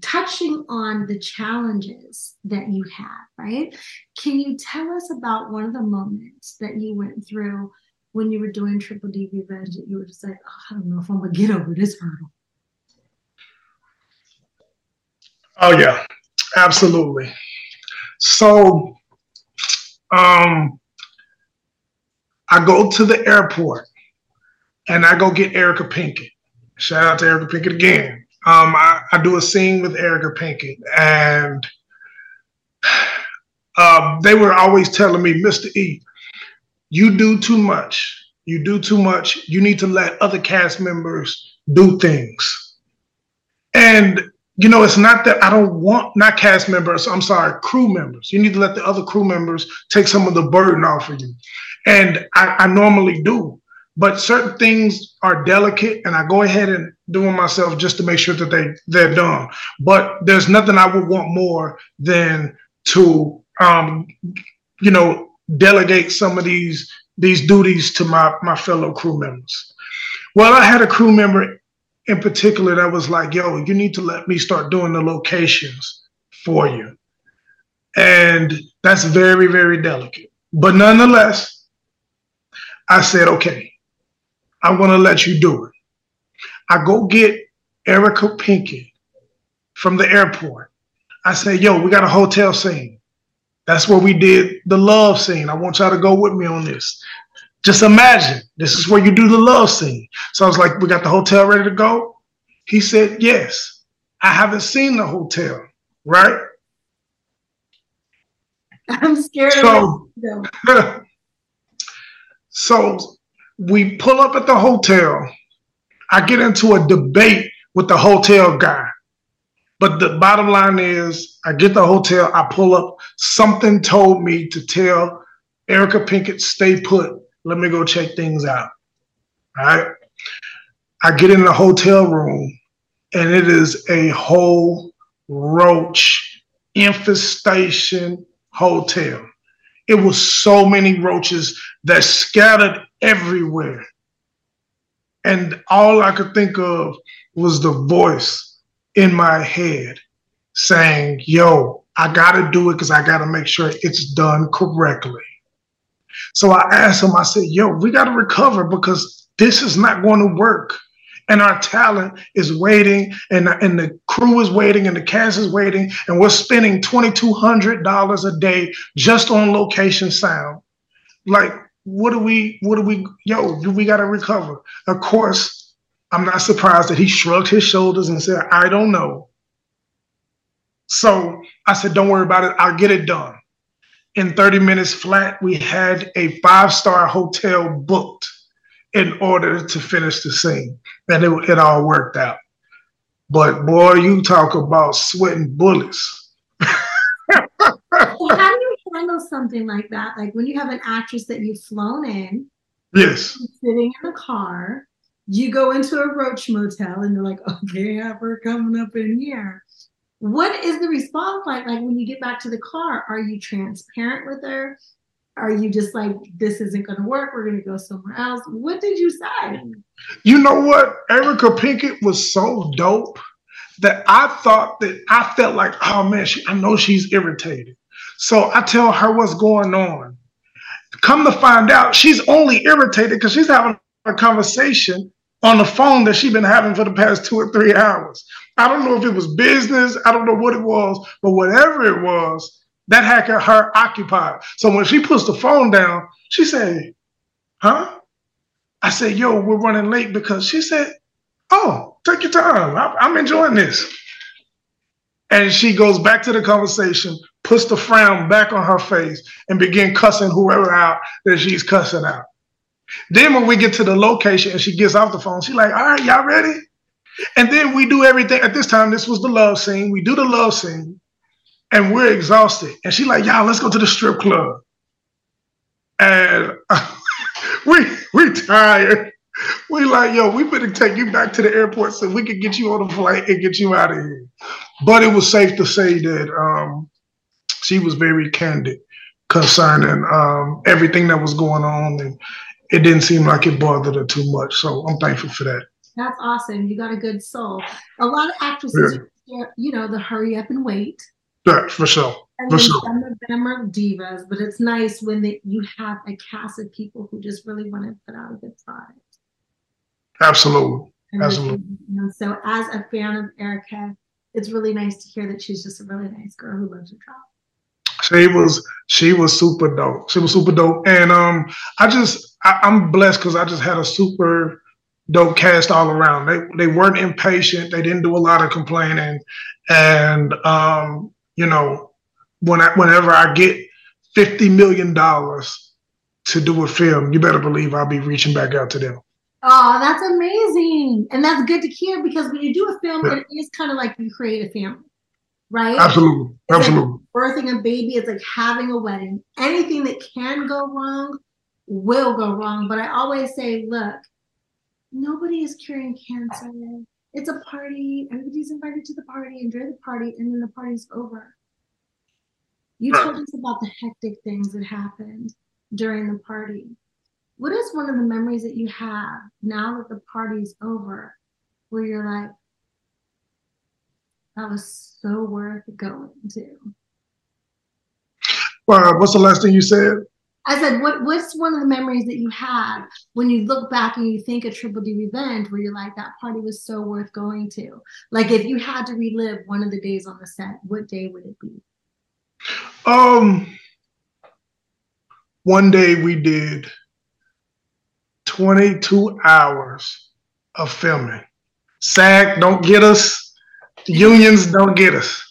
[SPEAKER 3] Touching on the challenges that you had, right? Can you tell us about one of the moments that you went through when you were doing Triple D Revenge that you were just like, oh, I don't know if I'm gonna get over this hurdle?
[SPEAKER 5] Oh yeah, absolutely. So, um, I go to the airport and I go get Erica Pinkett. Shout out to Erica Pinkett again. Um, I, I, do a scene with Erica Pinkett, and uh, they were always telling me, Mista E, you do too much. You do too much. You need to let other cast members do things. And you know, it's not that I don't want not cast members, I'm sorry, crew members. You need to let the other crew members take some of the burden off of you. And I, I normally do. But certain things are delicate, and I go ahead and do them myself just to make sure that they they're done. But there's nothing I would want more than to um, you know, delegate some of these these duties to my my fellow crew members. Well, I had a crew member in particular that was like, yo, you need to let me start doing the locations for you. And that's very, very delicate. But nonetheless, I said, okay, I'm going to let you do it. I go get Erica Pinkett from the airport. I say, yo, we got a hotel scene. That's where we did the love scene. I want y'all to go with me on this. Just imagine this is where you do the love scene. So I was like, we got the hotel ready to go. He said, yes. I haven't seen the hotel, right?
[SPEAKER 3] I'm scared.
[SPEAKER 5] So, so we pull up at the hotel. I get into a debate with the hotel guy. But the bottom line is, I get the hotel, I pull up. Something told me to tell Erica Pinkett, stay put. Let me go check things out. All right. I get in the hotel room and it is a whole roach infestation hotel. it was so many roaches that scattered everywhere. And all I could think of was the voice in my head saying, Yo, I got to do it because I got to make sure it's done correctly. So I asked him, I said, Yo, we got to recover because this is not going to work. And our talent is waiting, and, and the crew is waiting, and the cast is waiting, and we're spending $2,200 a day just on location sound. Like, what do we, what do we, yo, do we got to recover? Of course, I'm not surprised that he shrugged his shoulders and said, I don't know. So I said, don't worry about it. I'll get it done. In 30 minutes flat, we had a five star hotel booked in order to finish the scene. And it, it all worked out. But boy, you talk about sweating bullets.
[SPEAKER 3] well, how do you handle something like that? Like when you have an actress that you've flown in,
[SPEAKER 5] yes,
[SPEAKER 3] sitting in a car, you go into a roach motel and you're like, okay, her coming up in here. What is the response like? Like when you get back to the car, are you transparent with her? Are you just like, this isn't going to work? We're going to go somewhere else. What did you say?
[SPEAKER 5] You know what? Erica Pinkett was so dope that I thought that I felt like, oh man, she, I know she's irritated. So I tell her what's going on. Come to find out, she's only irritated because she's having a conversation on the phone that she's been having for the past two or three hours. I don't know if it was business, I don't know what it was, but whatever it was, that had her occupied. So when she puts the phone down, she said, Huh? I said, Yo, we're running late because she said, Oh, take your time. I'm enjoying this. And she goes back to the conversation, puts the frown back on her face, and begin cussing whoever out that she's cussing out. Then when we get to the location and she gets off the phone, she's like, all right, y'all ready? And then we do everything. At this time, this was the love scene. We do the love scene and we're exhausted. And she's like, y'all, let's go to the strip club. And we we tired. We like, yo, we better take you back to the airport so we can get you on a flight and get you out of here. But it was safe to say that um, she was very candid concerning um, everything that was going on and it didn't seem like it bothered her too much. So I'm thankful for that.
[SPEAKER 3] That's awesome. You got a good soul. A lot of actresses, yeah. you know, the hurry up and wait.
[SPEAKER 5] Yeah, for sure.
[SPEAKER 3] And
[SPEAKER 5] for sure.
[SPEAKER 3] some of them are divas, but it's nice when they, you have a cast of people who just really want to put out a good product.
[SPEAKER 5] Absolutely. And Absolutely.
[SPEAKER 3] And so, as a fan of Erica, it's really nice to hear that she's just a really nice girl who loves her job
[SPEAKER 5] she was she was super dope. She was super dope, and um, I just I, am blessed because I just had a super dope cast all around. They they weren't impatient. They didn't do a lot of complaining, and um, you know, when I, whenever I get fifty million dollars to do a film, you better believe I'll be reaching back out to them.
[SPEAKER 3] Oh, that's amazing, and that's good to hear because when you do a film, yeah. it is kind of like you create a family right?
[SPEAKER 5] Absolutely.
[SPEAKER 3] It's
[SPEAKER 5] Absolutely.
[SPEAKER 3] Like birthing a baby is like having a wedding. Anything that can go wrong will go wrong. But I always say, look, nobody is curing cancer. It's a party. Everybody's invited to the party. Enjoy the party, and then the party's over. You told us about the hectic things that happened during the party. What is one of the memories that you have now that the party's over, where you're like, that was so worth going to.
[SPEAKER 5] Well, what's the last thing you said?
[SPEAKER 3] I said, what, what's one of the memories that you have when you look back and you think of Triple D Revenge where you're like, that party was so worth going to? Like, if you had to relive one of the days on the set, what day would it be?
[SPEAKER 5] Um, one day we did 22 hours of filming. SAG, don't get us unions don't get us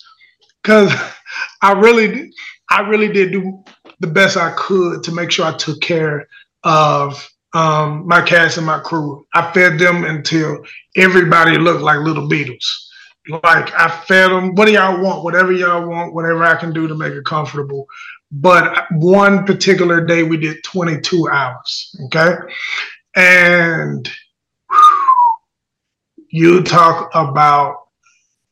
[SPEAKER 5] because I really, I really did do the best I could to make sure I took care of um, my cast and my crew. I fed them until everybody looked like little Beatles. Like I fed them. What do y'all want? Whatever y'all want. Whatever I can do to make it comfortable. But one particular day we did 22 hours. Okay, and you talk about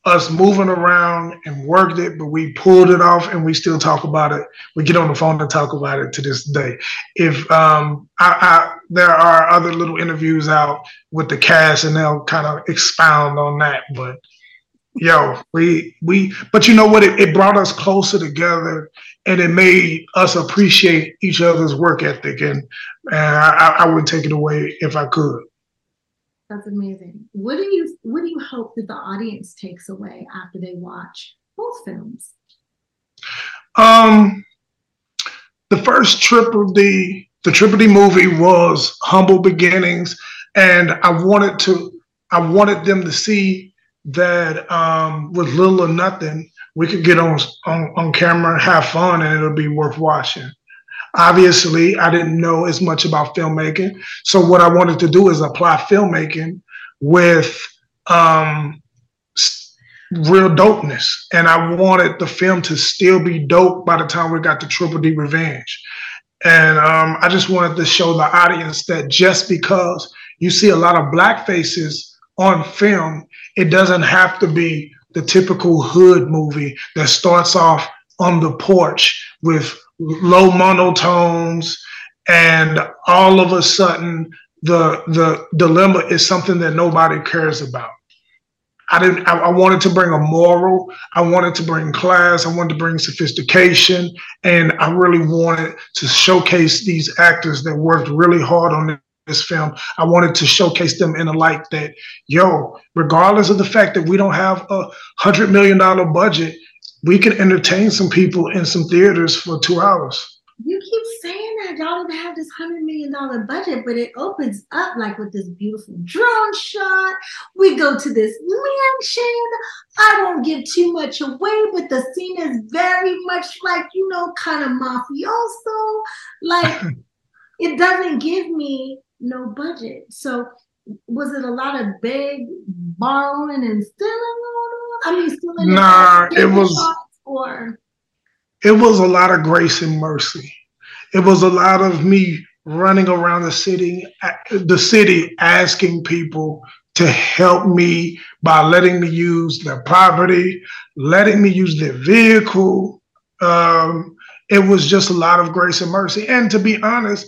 [SPEAKER 5] us moving around and worked it, but we pulled it off and we still talk about it. We get on the phone and talk about it to this day. If um, I, I, there are other little interviews out with the cast and they'll kind of expound on that, but yo, we we but you know what? It, it brought us closer together and it made us appreciate each other's work ethic and, and I, I wouldn't take it away if I could.
[SPEAKER 3] That's amazing. What do you what do you hope that the audience takes away after they watch both films?
[SPEAKER 5] Um, the first Triple D, the Triple D movie was humble beginnings, and I wanted to, I wanted them to see that um, with little or nothing, we could get on, on on camera, have fun, and it'll be worth watching. Obviously, I didn't know as much about filmmaking. So what I wanted to do is apply filmmaking with um, real dopeness. And I wanted the film to still be dope by the time we got to Triple D Revenge. And um, I just wanted to show the audience that just because you see a lot of black faces on film, it doesn't have to be the typical hood movie that starts off on the porch with low monotones, and all of a sudden the the dilemma is something that nobody cares about. I didn't. I, I, wanted to bring a moral. I wanted to bring class. I wanted to bring sophistication, and I really wanted to showcase these actors that worked really hard on this film. I wanted to showcase them in a light that, yo, regardless of the fact that we don't have a hundred million dollar budget, we can entertain some people in some theaters for two hours.
[SPEAKER 3] You keep saying that y'all don't have this hundred million dollar budget, but it opens up like with this beautiful drone shot. We go to this mansion. I won't give too much away, but the scene is very much like you know, kind of mafioso. Like it doesn't give me no budget. So was it a lot of big borrowing and stealing I mean, stealing
[SPEAKER 5] nah, it was or it was a lot of grace and mercy. It was a lot of me running around the city, the city asking people to help me by letting me use their property, letting me use their vehicle. Um, it was just a lot of grace and mercy. And to be honest,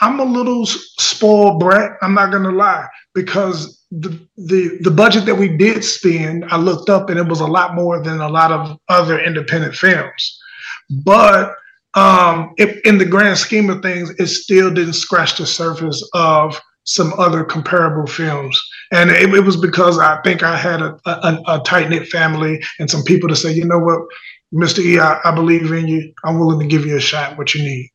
[SPEAKER 5] I'm a little spoiled brat. I'm not gonna lie because the the the budget that we did spend, I looked up and it was a lot more than a lot of other independent films. But um, in the grand scheme of things, it still didn't scratch the surface of some other comparable films. And it, it was because I think I had a, a, a tight knit family and some people to say, you know what, Mista E, I, I believe in you. I'm willing to give you a shot. What you need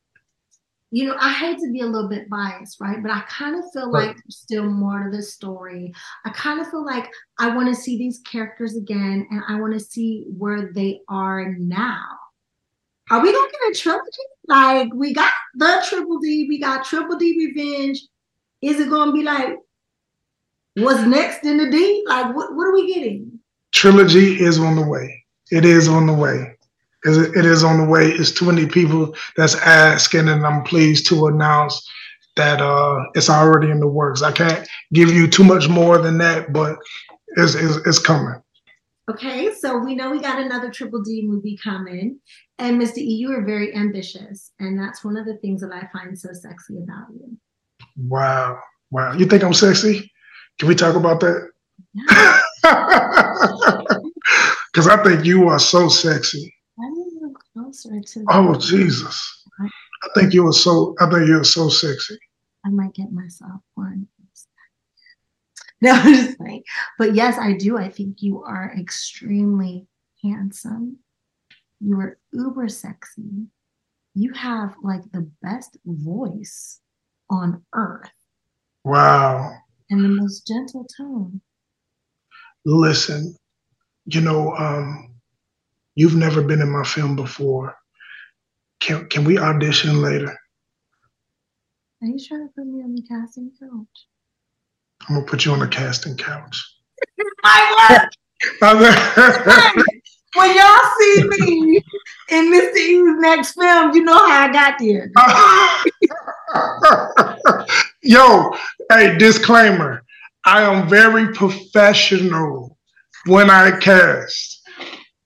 [SPEAKER 3] you know, I hate to be a little bit biased, right? But I kind of feel right. like there's still more to this story. I kind of feel like I want to see these characters again and I want to see where they are now. Are we gonna get a trilogy? Like we got the Triple D, we got Triple D Revenge. Is it gonna be like what's next in the D? Like what, what are we getting?
[SPEAKER 5] Trilogy is on the way. It is on the way it is on the way. It's too many people that's asking, and I'm pleased to announce that uh, it's already in the works. I can't give you too much more than that, but it's, it's, it's coming.
[SPEAKER 3] Okay, so we know we got another Triple D movie coming, and Mista E, you are very ambitious, and that's one of the things that I find so sexy about you.
[SPEAKER 5] Wow, wow! You think I'm sexy? Can we talk about that? Because I think you are so sexy closer to. Oh Jesus! I think you were so. I think you're so sexy.
[SPEAKER 3] I might get myself one. No, I'm just kidding. But yes, I do. I think you are extremely handsome. You are uber sexy. You have like the best voice on earth.
[SPEAKER 5] Wow.
[SPEAKER 3] And the most gentle tone.
[SPEAKER 5] Listen, you know, um, You've never been in my film before. Can can we audition later?
[SPEAKER 3] Are you trying to put me on the casting couch?
[SPEAKER 5] I'm gonna put you on the casting couch.
[SPEAKER 3] My word! when y'all see me in Mista E's next film, you know how I got there.
[SPEAKER 5] Yo, hey, disclaimer. I am very professional when I cast.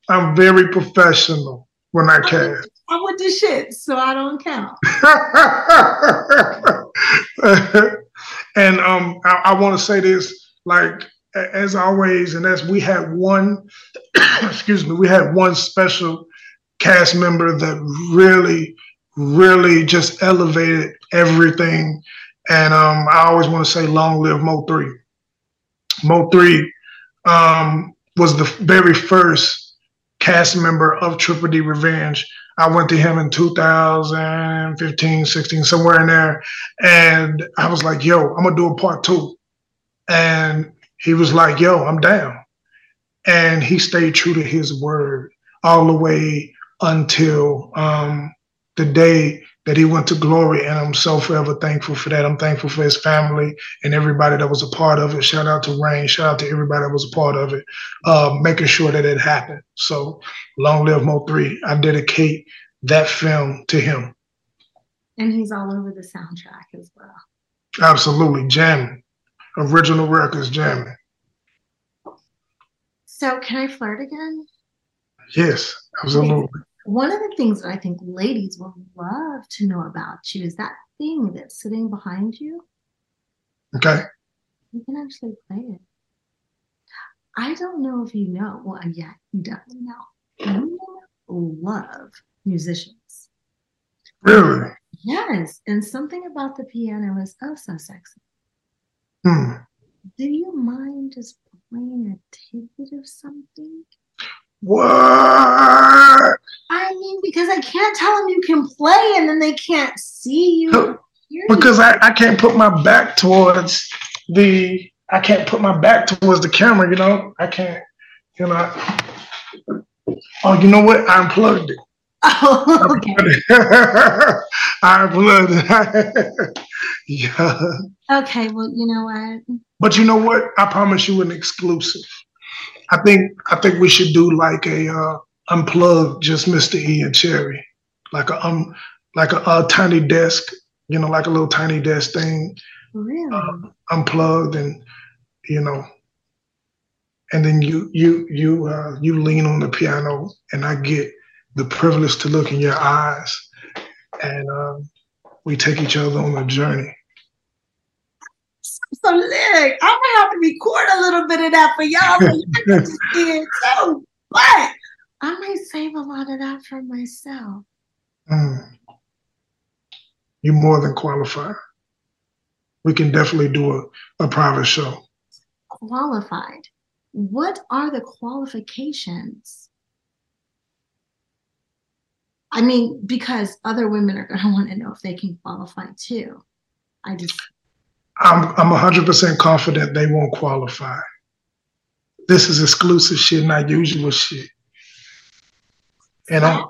[SPEAKER 5] I'm very professional when I cast.
[SPEAKER 3] I went to shit, so I don't count.
[SPEAKER 5] and um, I, I want to say this, like as always, and as we had one, excuse me, we had one special cast member that really, really just elevated everything. And um, I always want to say, long live Mo three. Mo three um, was the very first cast member of Triple D Revenge. I went to him in 2015, 16, somewhere in there. And I was like, yo, I'm going to do a part two. And he was like, yo, I'm down. And he stayed true to his word all the way until um, the day that he went to glory. And I'm so forever thankful for that. I'm thankful for his family and everybody that was a part of it. Shout out to Rain. Shout out to everybody that was a part of it, uh, making sure that it happened. So long live Mo 3. I dedicate that film to him.
[SPEAKER 3] And he's all over the soundtrack as well.
[SPEAKER 5] Absolutely. Jamming. Original records jamming.
[SPEAKER 3] So can I flirt again?
[SPEAKER 5] Yes, absolutely.
[SPEAKER 3] One of the things that I think ladies will love to know about you is that thing that's sitting behind you.
[SPEAKER 5] Okay.
[SPEAKER 3] You can actually play it. I don't know if you know. Well, yeah, you definitely know. You love musicians.
[SPEAKER 5] Really?
[SPEAKER 3] Yes. And something about the piano is oh so sexy.
[SPEAKER 5] Hmm.
[SPEAKER 3] Do you mind just playing a tidbit of something?
[SPEAKER 5] What?
[SPEAKER 3] I mean, because I can't tell them you can play and then they can't see you.
[SPEAKER 5] Because I, I can't put my back towards the I can't put my back towards the camera, you know. I can't, you know. Oh, you know what? I unplugged it.
[SPEAKER 3] Oh, okay.
[SPEAKER 5] I unplugged it. yeah.
[SPEAKER 3] Okay, well, you know what?
[SPEAKER 5] But you know what? I promise you an exclusive. I think I think we should do like a uh, unplugged, just Mista E and Cherie, like a um like a, a tiny desk, you know, like a little tiny desk thing,
[SPEAKER 3] Really?
[SPEAKER 5] uh, unplugged, and you know, and then you you you uh, you lean on the piano, and I get the privilege to look in your eyes, and um, we take each other on a journey.
[SPEAKER 3] So look, I'm gonna have to record a little bit of that for y'all. but y'all can just see it too. But I might save a lot of that for myself.
[SPEAKER 5] Mm. You more than qualify. We can definitely do a, a private show.
[SPEAKER 3] Qualified. What are the qualifications? I mean, because other women are gonna want to know if they can qualify too. I just
[SPEAKER 5] I'm I'm hundred percent confident they won't qualify. This is exclusive shit, not usual shit. And I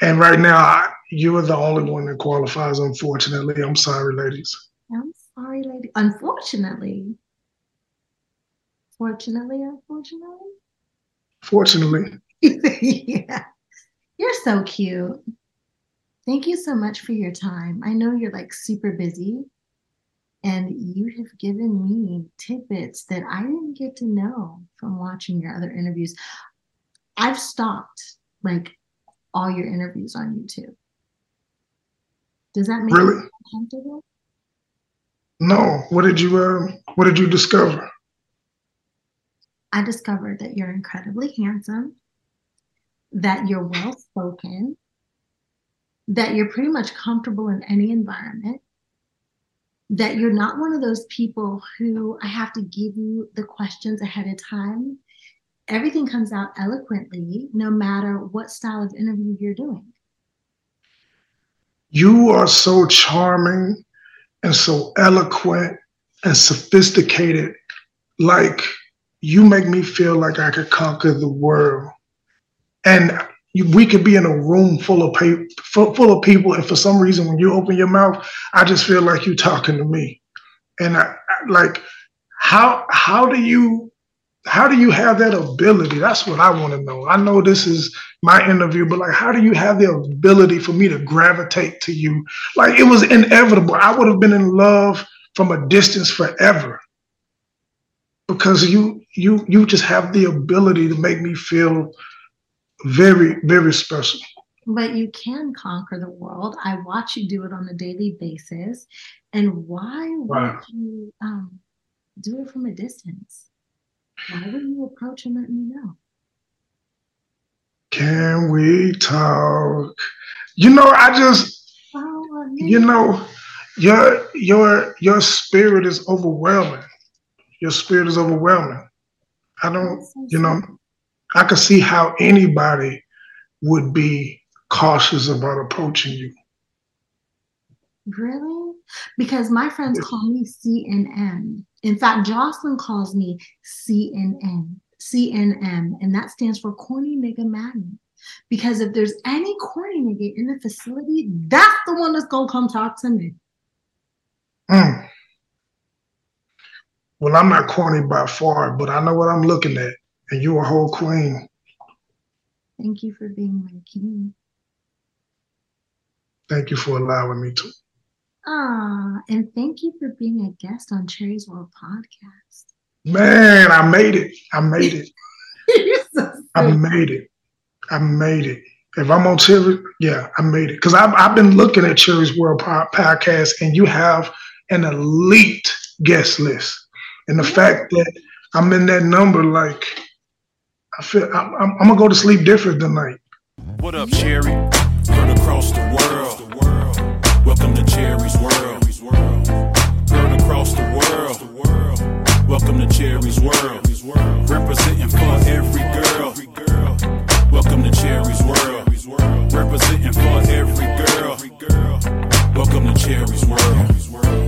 [SPEAKER 5] and right now I, you are the only one that qualifies. Unfortunately, I'm sorry, ladies.
[SPEAKER 3] I'm sorry, lady. Unfortunately. Fortunately, unfortunately.
[SPEAKER 5] Fortunately,
[SPEAKER 3] yeah. You're so cute. Thank you so much for your time. I know you're like super busy and you have given me tidbits that I didn't get to know from watching your other interviews. I've stopped like all your interviews on YouTube. Does that make
[SPEAKER 5] Really?
[SPEAKER 3] you comfortable?
[SPEAKER 5] no. What did you um? What did you discover?
[SPEAKER 3] I discovered that you're incredibly handsome, that you're well spoken, that you're pretty much comfortable in any environment, that you're not one of those people who I have to give you the questions ahead of time. Everything comes out eloquently, no matter what style of interview you're doing.
[SPEAKER 5] You are so charming and so eloquent and sophisticated. Like you make me feel like I could conquer the world. And we could be in a room full of full, full of people, and for some reason, when you open your mouth, I just feel like you're talking to me. And I, I like how how do you how do you have that ability? That's what I want to know. I know this is my interview, but like, how do you have the ability for me to gravitate to you? Like, it was inevitable. I would have been in love from a distance forever. because you you you just have the ability to make me feel very very special.
[SPEAKER 3] But you can conquer the world. I watch you do it on a daily basis. And why would you um, do it from a distance? Why wouldn't you approach and let me know?
[SPEAKER 5] Can we talk? You know, I just
[SPEAKER 3] Oh,
[SPEAKER 5] you know, your your your spirit is overwhelming. Your spirit is overwhelming. I don't, you know, I can see how anybody would be cautious about approaching you.
[SPEAKER 3] Really? Because my friends call me CNN. In fact, Jocelyn calls me CNN, CNM, and that stands for corny nigga Madden. Because if there's any corny nigga in the facility, that's the one that's gonna come talk to me.
[SPEAKER 5] Mm. Well, I'm not corny by far, but I know what I'm looking at, and you're a whole queen.
[SPEAKER 3] Thank you for being my king.
[SPEAKER 5] Thank you for allowing me to.
[SPEAKER 3] Ah, and thank you for being a guest on Cherie's World podcast.
[SPEAKER 5] Man, I made it. I made it.
[SPEAKER 3] You're so
[SPEAKER 5] I made it. I made it. If I'm on Cherie, yeah, I made it. Because I've, I've been looking at Cherie's World po- podcast, and you have an elite guest list. And the fact that I'm in that number, like, I feel I'm, I'm, I'm gonna go to sleep different tonight.
[SPEAKER 4] What up, Cherie? Heard across the world. Welcome to Cherie's world. Heard across the world. Welcome to Cherie's world. Representing for every girl. Welcome to Cherie's world. Representing for every girl. Welcome to Cherie's world.